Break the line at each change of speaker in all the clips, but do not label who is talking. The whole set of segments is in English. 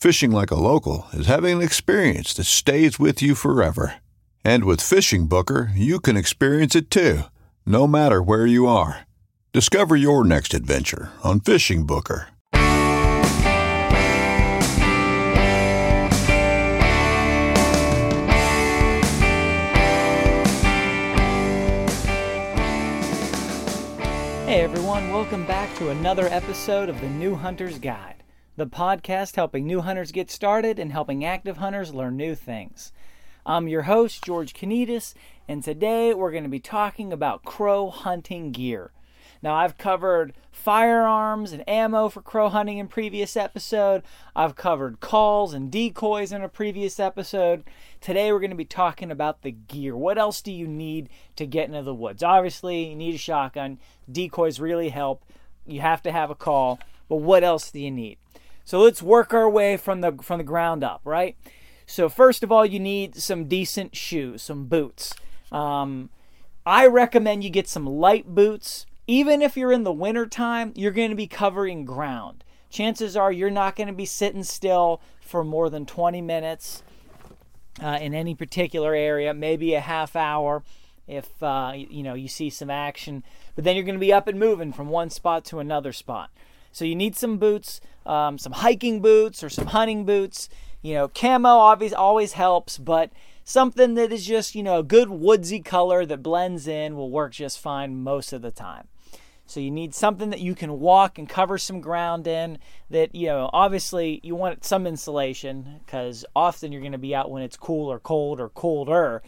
Fishing like a local is having an experience that stays with you forever. And with Fishing Booker, you can experience it too, no matter where you are. Discover your next adventure on Fishing Booker.
Hey everyone, welcome back to another episode of the New Hunter's Guide, the podcast helping new hunters get started and helping active hunters learn new things. I'm your host, George Konetes, and today we're going to be talking about crow hunting gear. Now, I've covered firearms and ammo for crow hunting in previous episode. I've covered calls and decoys in a previous episode. Today we're going to be talking about the gear. What else do you need to get into the woods? Obviously, you need a shotgun. Decoys really help. You have to have a call. But what else do you need? So let's work our way from the from the ground up, right? So first of all, you need some decent shoes, some boots. Um, I recommend you get some light boots even if you're in the wintertime, you're going to be covering ground. Chances are you're not going to be sitting still for more than 20 minutes uh, in any particular area, maybe a half hour if uh, you know you see some action. But then you're going to be up and moving from one spot to another spot. So you need some boots, um, some hiking boots or some hunting boots. You know, camo obviously always helps, but something that is just you know a good woodsy color that blends in will work just fine most of the time. So you need something that you can walk and cover some ground in. That you know, obviously you want some insulation because often you're going to be out when it's cool or cold or colder.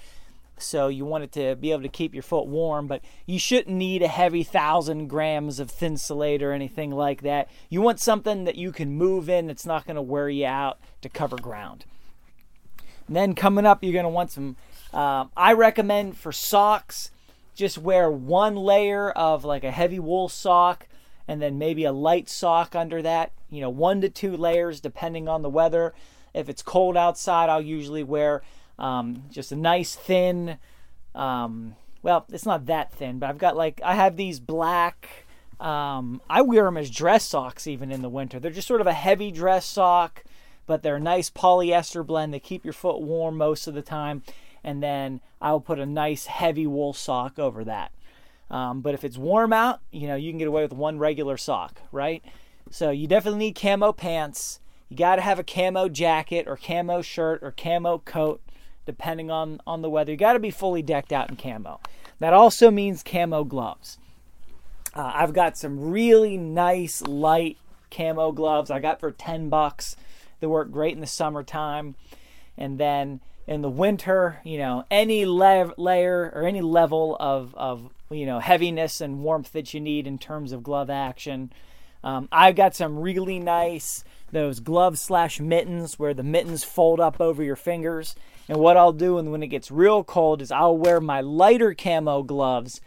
So you want it to be able to keep your foot warm, but you shouldn't need a heavy thousand grams of thin Thinsulate or anything like that. You want something that you can move in that's not going to wear you out to cover ground. And then coming up, you're going to want some. Uh, I recommend for socks just wear one layer of like a heavy wool sock and then maybe a light sock under that, you know, one to two layers depending on the weather. If it's cold outside, I'll usually wear um, just a nice thin, um, well, it's not that thin, but I've got like, I have these black, um, I wear them as dress socks even in the winter. They're just sort of a heavy dress sock, but they're a nice polyester blend. They keep your foot warm most of the time and then I'll put a nice heavy wool sock over that. Um, but if it's warm out, you know, you can get away with one regular sock, right? So you definitely need camo pants. You got to have a camo jacket or camo shirt or camo coat, depending on, on the weather. You got to be fully decked out in camo. That also means camo gloves. Uh, I've got some really nice light camo gloves I got for 10 bucks. They work great in the summertime. And then in the winter, you know, any le- layer or any level of, of, you know, heaviness and warmth that you need in terms of glove action. Um, I've got some really nice, those gloves slash mittens where the mittens fold up over your fingers. And what I'll do when it gets real cold is I'll wear my lighter camo gloves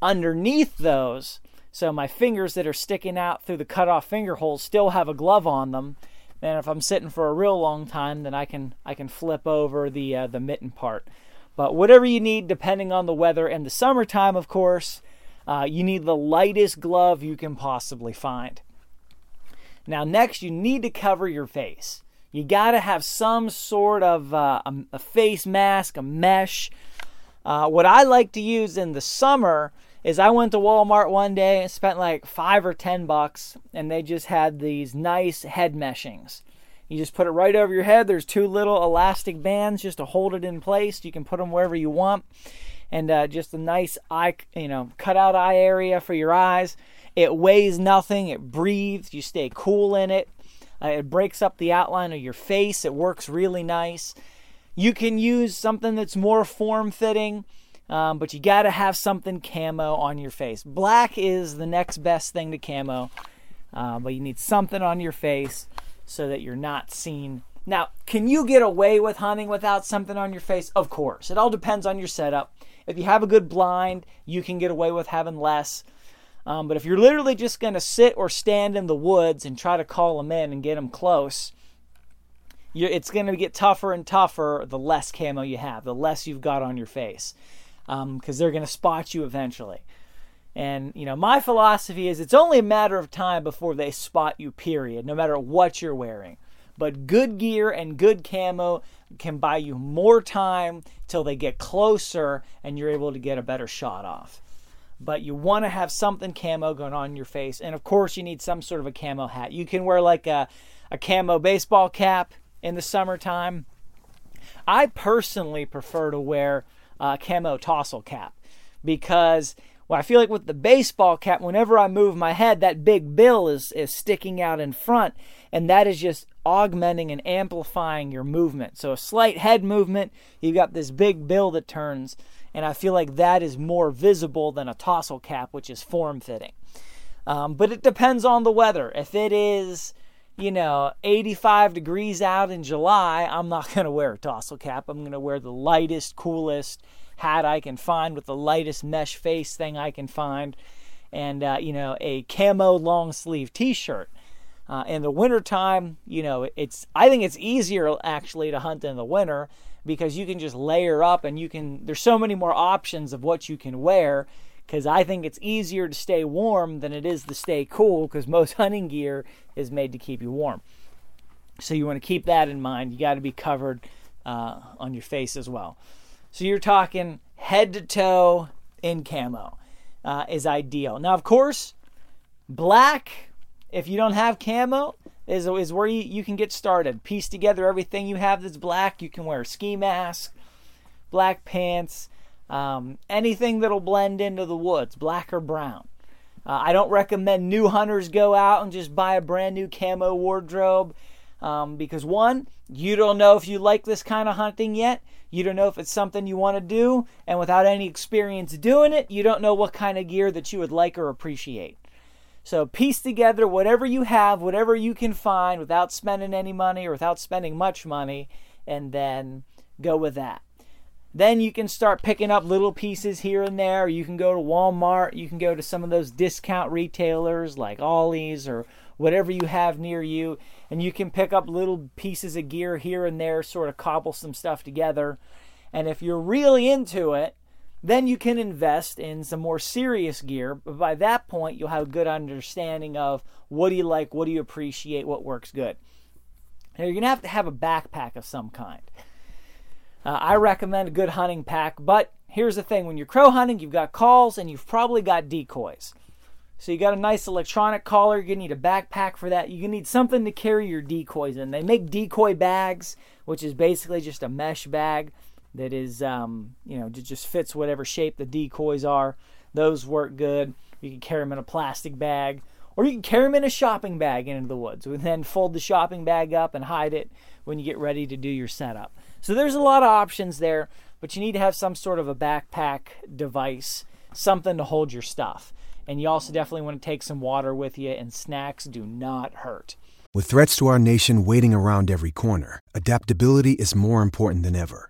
underneath those. So my fingers that are sticking out through the cut off finger holes still have a glove on them and if I'm sitting for a real long time, then I can I can flip over the uh, the mitten part. But whatever you need, depending on the weather and the summertime, of course, uh, you need the lightest glove you can possibly find. Now, next, you need to cover your face. You got to have some sort of uh, a, a, face mask, a mesh. Uh, what I like to use in the summer is I went to Walmart one day and spent like five or ten bucks, and they just had these nice head meshings. You just put it right over your head. There's two little elastic bands just to hold it in place. You can put them wherever you want, and uh, just a nice eye, you know, cut out eye area for your eyes. It weighs nothing. It breathes. You stay cool in it. Uh, it breaks up the outline of your face. It works really nice. You can use something that's more form fitting. Um, but you got to have something camo on your face. Black is the next best thing to camo, uh, but you need something on your face so that you're not seen. Now, can you get away with hunting without something on your face? Of course. It all depends on your setup. If you have a good blind, you can get away with having less. Um, but if you're literally just going to sit or stand in the woods and try to call them in and get them close, it's going to get tougher and tougher the less camo you have, the less you've got on your face, because um, they're going to spot you eventually. And, you know, my philosophy is it's only a matter of time before they spot you, period, no matter what you're wearing. But good gear and good camo can buy you more time till they get closer and you're able to get a better shot off. But you want to have something camo going on your face. And of course, you need some sort of a camo hat. You can wear like a, a camo baseball cap in the summertime. I personally prefer to wear a camo tassel cap because well, I feel like with the baseball cap, whenever I move my head, that big bill is, is sticking out in front, and that is just augmenting and amplifying your movement. So, a slight head movement, you've got this big bill that turns, and I feel like that is more visible than a tassel cap, which is form fitting. Um, but it depends on the weather. If it is, you know, 85 degrees out in July, I'm not going to wear a tassel cap. I'm going to wear the lightest, coolest, hat I can find with the lightest mesh face thing I can find, and uh, you know a camo long sleeve T-shirt. Uh, in the wintertime, you know, it's I think it's easier actually to hunt in the winter because you can just layer up and you can there's so many more options of what you can wear because I think it's easier to stay warm than it is to stay cool because most hunting gear is made to keep you warm. So you want to keep that in mind. You got to be covered uh, on your face as well. So you're talking head to toe in camo uh, is ideal. Now, of course, black, if you don't have camo, is, is where you, you can get started. Piece together everything you have that's black. You can wear a ski mask, black pants, um, anything that'll blend into the woods, black or brown. Uh, I don't recommend new hunters go out and just buy a brand new camo wardrobe um, because, one, you don't know if you like this kind of hunting yet. You don't know if it's something you want to do, and without any experience doing it, you don't know what kind of gear that you would like or appreciate. So piece together whatever you have, whatever you can find without spending any money or without spending much money, and then go with that. Then you can start picking up little pieces here and there. You can go to Walmart, you can go to some of those discount retailers like Ollie's or whatever you have near you, and you can pick up little pieces of gear here and there, sort of cobble some stuff together. And if you're really into it, then you can invest in some more serious gear. But by that point, you'll have a good understanding of what do you like, what do you appreciate, what works good. Now, you're going to have to have a backpack of some kind. Uh, I recommend a good hunting pack, but here's the thing when you're crow hunting, you've got calls and you've probably got decoys. So you got a nice electronic caller. You're gonna need a backpack for that. You're gonna need something to carry your decoys in. They make decoy bags, which is basically just a mesh bag that is, um, you know, just fits whatever shape the decoys are. Those work good. You can carry them in a plastic bag, or you can carry them in a shopping bag into the woods, and then fold the shopping bag up and hide it when you get ready to do your setup. So there's a lot of options there, but you need to have some sort of a backpack device, something to hold your stuff. And you also definitely want to take some water with you, and snacks do not hurt.
With threats to our nation waiting around every corner, adaptability is more important than ever.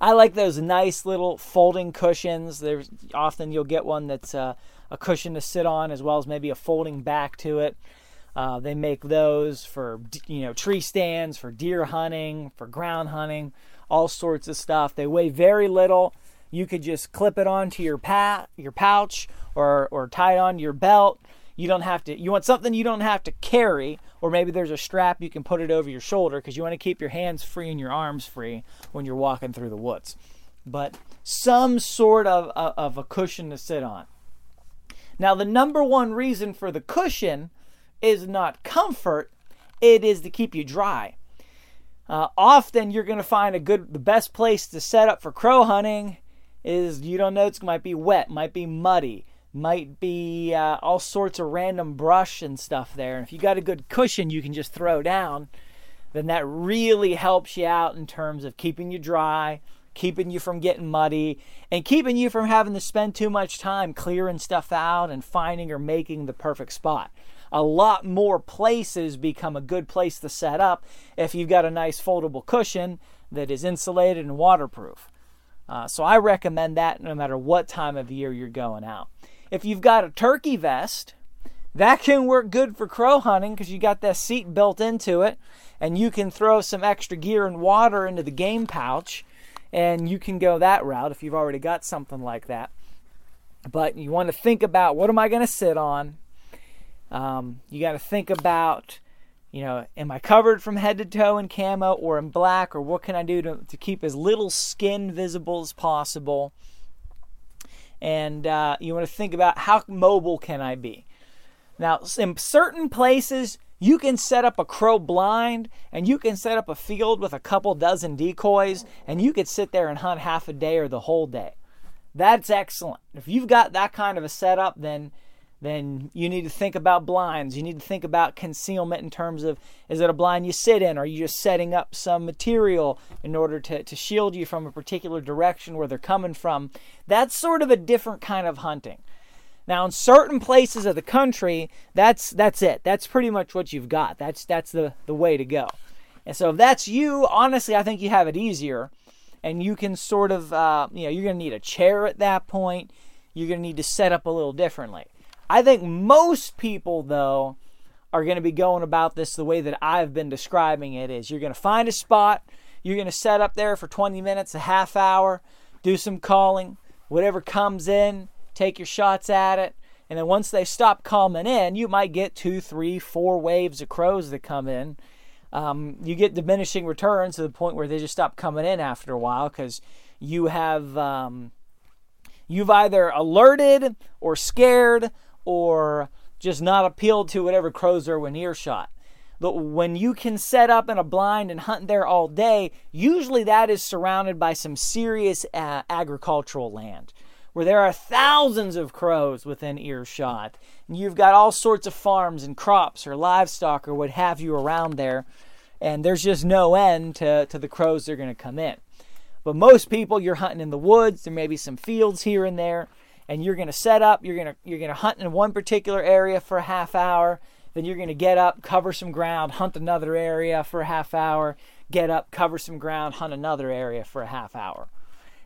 I like those nice little folding cushions. There's often you'll get one that's uh, a cushion to sit on, as well as maybe a folding back to it. Uh, they make those for you know tree stands, for deer hunting, for ground hunting, all sorts of stuff. They weigh very little. You could just clip it onto your pat your pouch or or tie it on your belt. You don't have to. You want something you don't have to carry, or maybe there's a strap you can put it over your shoulder because you want to keep your hands free and your arms free when you're walking through the woods. But some sort of, of a cushion to sit on. Now, the number one reason for the cushion is not comfort, it is to keep you dry. Uh, often you're going to find a good, the best place to set up for crow hunting is you don't know it's might be wet, might be muddy, might be uh, all sorts of random brush and stuff there. And if you got a good cushion you can just throw down, then that really helps you out in terms of keeping you dry, keeping you from getting muddy, and keeping you from having to spend too much time clearing stuff out and finding or making the perfect spot a lot more places become a good place to set up if you've got a nice foldable cushion that is insulated and waterproof. Uh, so I recommend that no matter what time of year you're going out. If you've got a turkey vest, that can work good for crow hunting because you got that seat built into it, and you can throw some extra gear and water into the game pouch, and you can go that route if you've already got something like that. But you want to think about what am I going to sit on? Um, you got to think about, you know, am I covered from head to toe in camo or in black, or what can I do to, to keep as little skin visible as possible? And uh, you want to think about how mobile can I be? Now, in certain places, you can set up a crow blind and you can set up a field with a couple dozen decoys and you could sit there and hunt half a day or the whole day. That's excellent. If you've got that kind of a setup, then then you need to think about blinds. You need to think about concealment in terms of is it a blind you sit in? Are you just setting up some material in order to, to shield you from a particular direction where they're coming from? That's sort of a different kind of hunting. Now, in certain places of the country, that's that's it. That's pretty much what you've got. That's that's the, the way to go. And so if that's you, honestly, I think you have it easier. And you can sort of, uh, you know, you're going to need a chair at that point. You're going to need to set up a little differently. I think most people, though, are going to be going about this the way that I've been describing it is you're going to find a spot, you're going to set up there for 20 minutes, a half hour, do some calling, whatever comes in, take your shots at it. And then once they stop coming in, you might get two, three, four waves of crows that come in. Um, you get diminishing returns to the point where they just stop coming in after a while because you have um, you've either alerted or scared or just not appealed to whatever crows are in earshot. But when you can set up in a blind and hunt there all day, usually that is surrounded by some serious uh, agricultural land where there are thousands of crows within earshot. And you've got all sorts of farms and crops or livestock or what have you around there. And there's just no end to, to the crows that are going to come in. But most people, you're hunting in the woods. There may be some fields here and there and you're going to set up you're going to you're going to hunt in one particular area for a half hour then you're going to get up cover some ground hunt another area for a half hour get up cover some ground hunt another area for a half hour.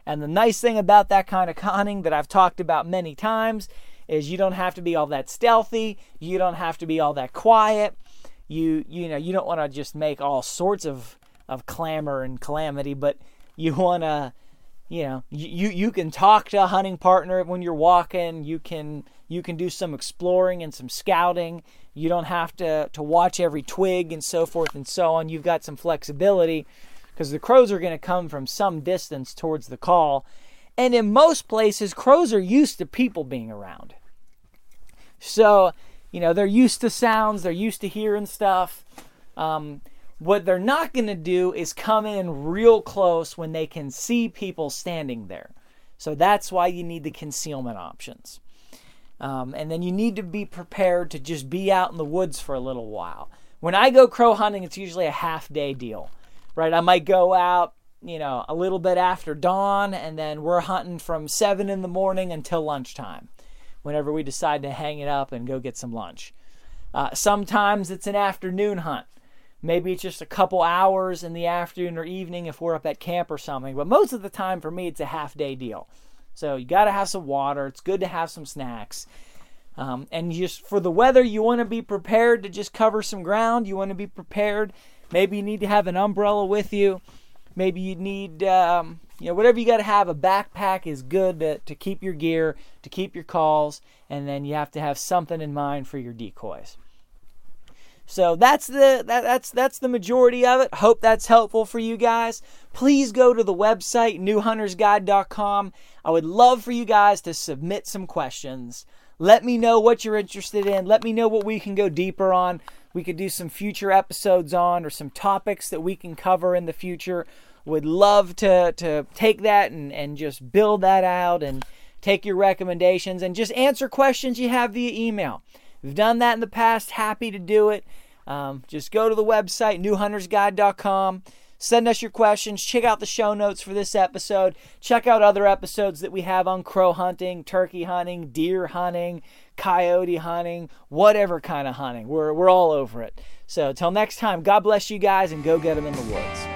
And the nice thing about that kind of hunting that I've talked about many times is you don't have to be all that stealthy you don't have to be all that quiet you you know you don't want to just make all sorts of of clamor and calamity but you want to you know you you can talk to a hunting partner when you're walking. You can you can do some exploring and some scouting. You don't have to to watch every twig and so forth and so on. You've got some flexibility because the crows are going to come from some distance towards the call. And in most places crows are used to people being around. So you know they're used to sounds they're used to hearing stuff. Um, what they're not going to do is come in real close when they can see people standing there. So that's why you need the concealment options. Um, and then you need to be prepared to just be out in the woods for a little while. When I go crow hunting, it's usually a half day deal, right? I might go out you know, a little bit after dawn, and then we're hunting from 7 in the morning until lunchtime, whenever we decide to hang it up and go get some lunch. Uh, sometimes it's an afternoon hunt. Maybe it's just a couple hours in the afternoon or evening if we're up at camp or something. But most of the time for me, it's a half day deal. So you got to have some water. It's good to have some snacks. Um, and just for the weather, you want to be prepared to just cover some ground. You want to be prepared. Maybe you need to have an umbrella with you. Maybe you need, um, you know, whatever you got to have. A backpack is good to, to keep your gear, to keep your calls, and then you have to have something in mind for your decoys. So that's the that, that's that's the majority of it. Hope that's helpful for you guys. Please go to the website newhuntersguide.com. I would love for you guys to submit some questions. Let me know what you're interested in. Let me know what we can go deeper on. We could do some future episodes on or some topics that we can cover in the future. Would love to to take that and, and just build that out and take your recommendations and just answer questions you have via email. We've done that in the past. Happy to do it. Um, just go to the website, newhuntersguide.com. Send us your questions. Check out the show notes for this episode. Check out other episodes that we have on crow hunting, turkey hunting, deer hunting, coyote hunting, whatever kind of hunting. We're, we're all over it. So, till next time, God bless you guys and go get them in the woods.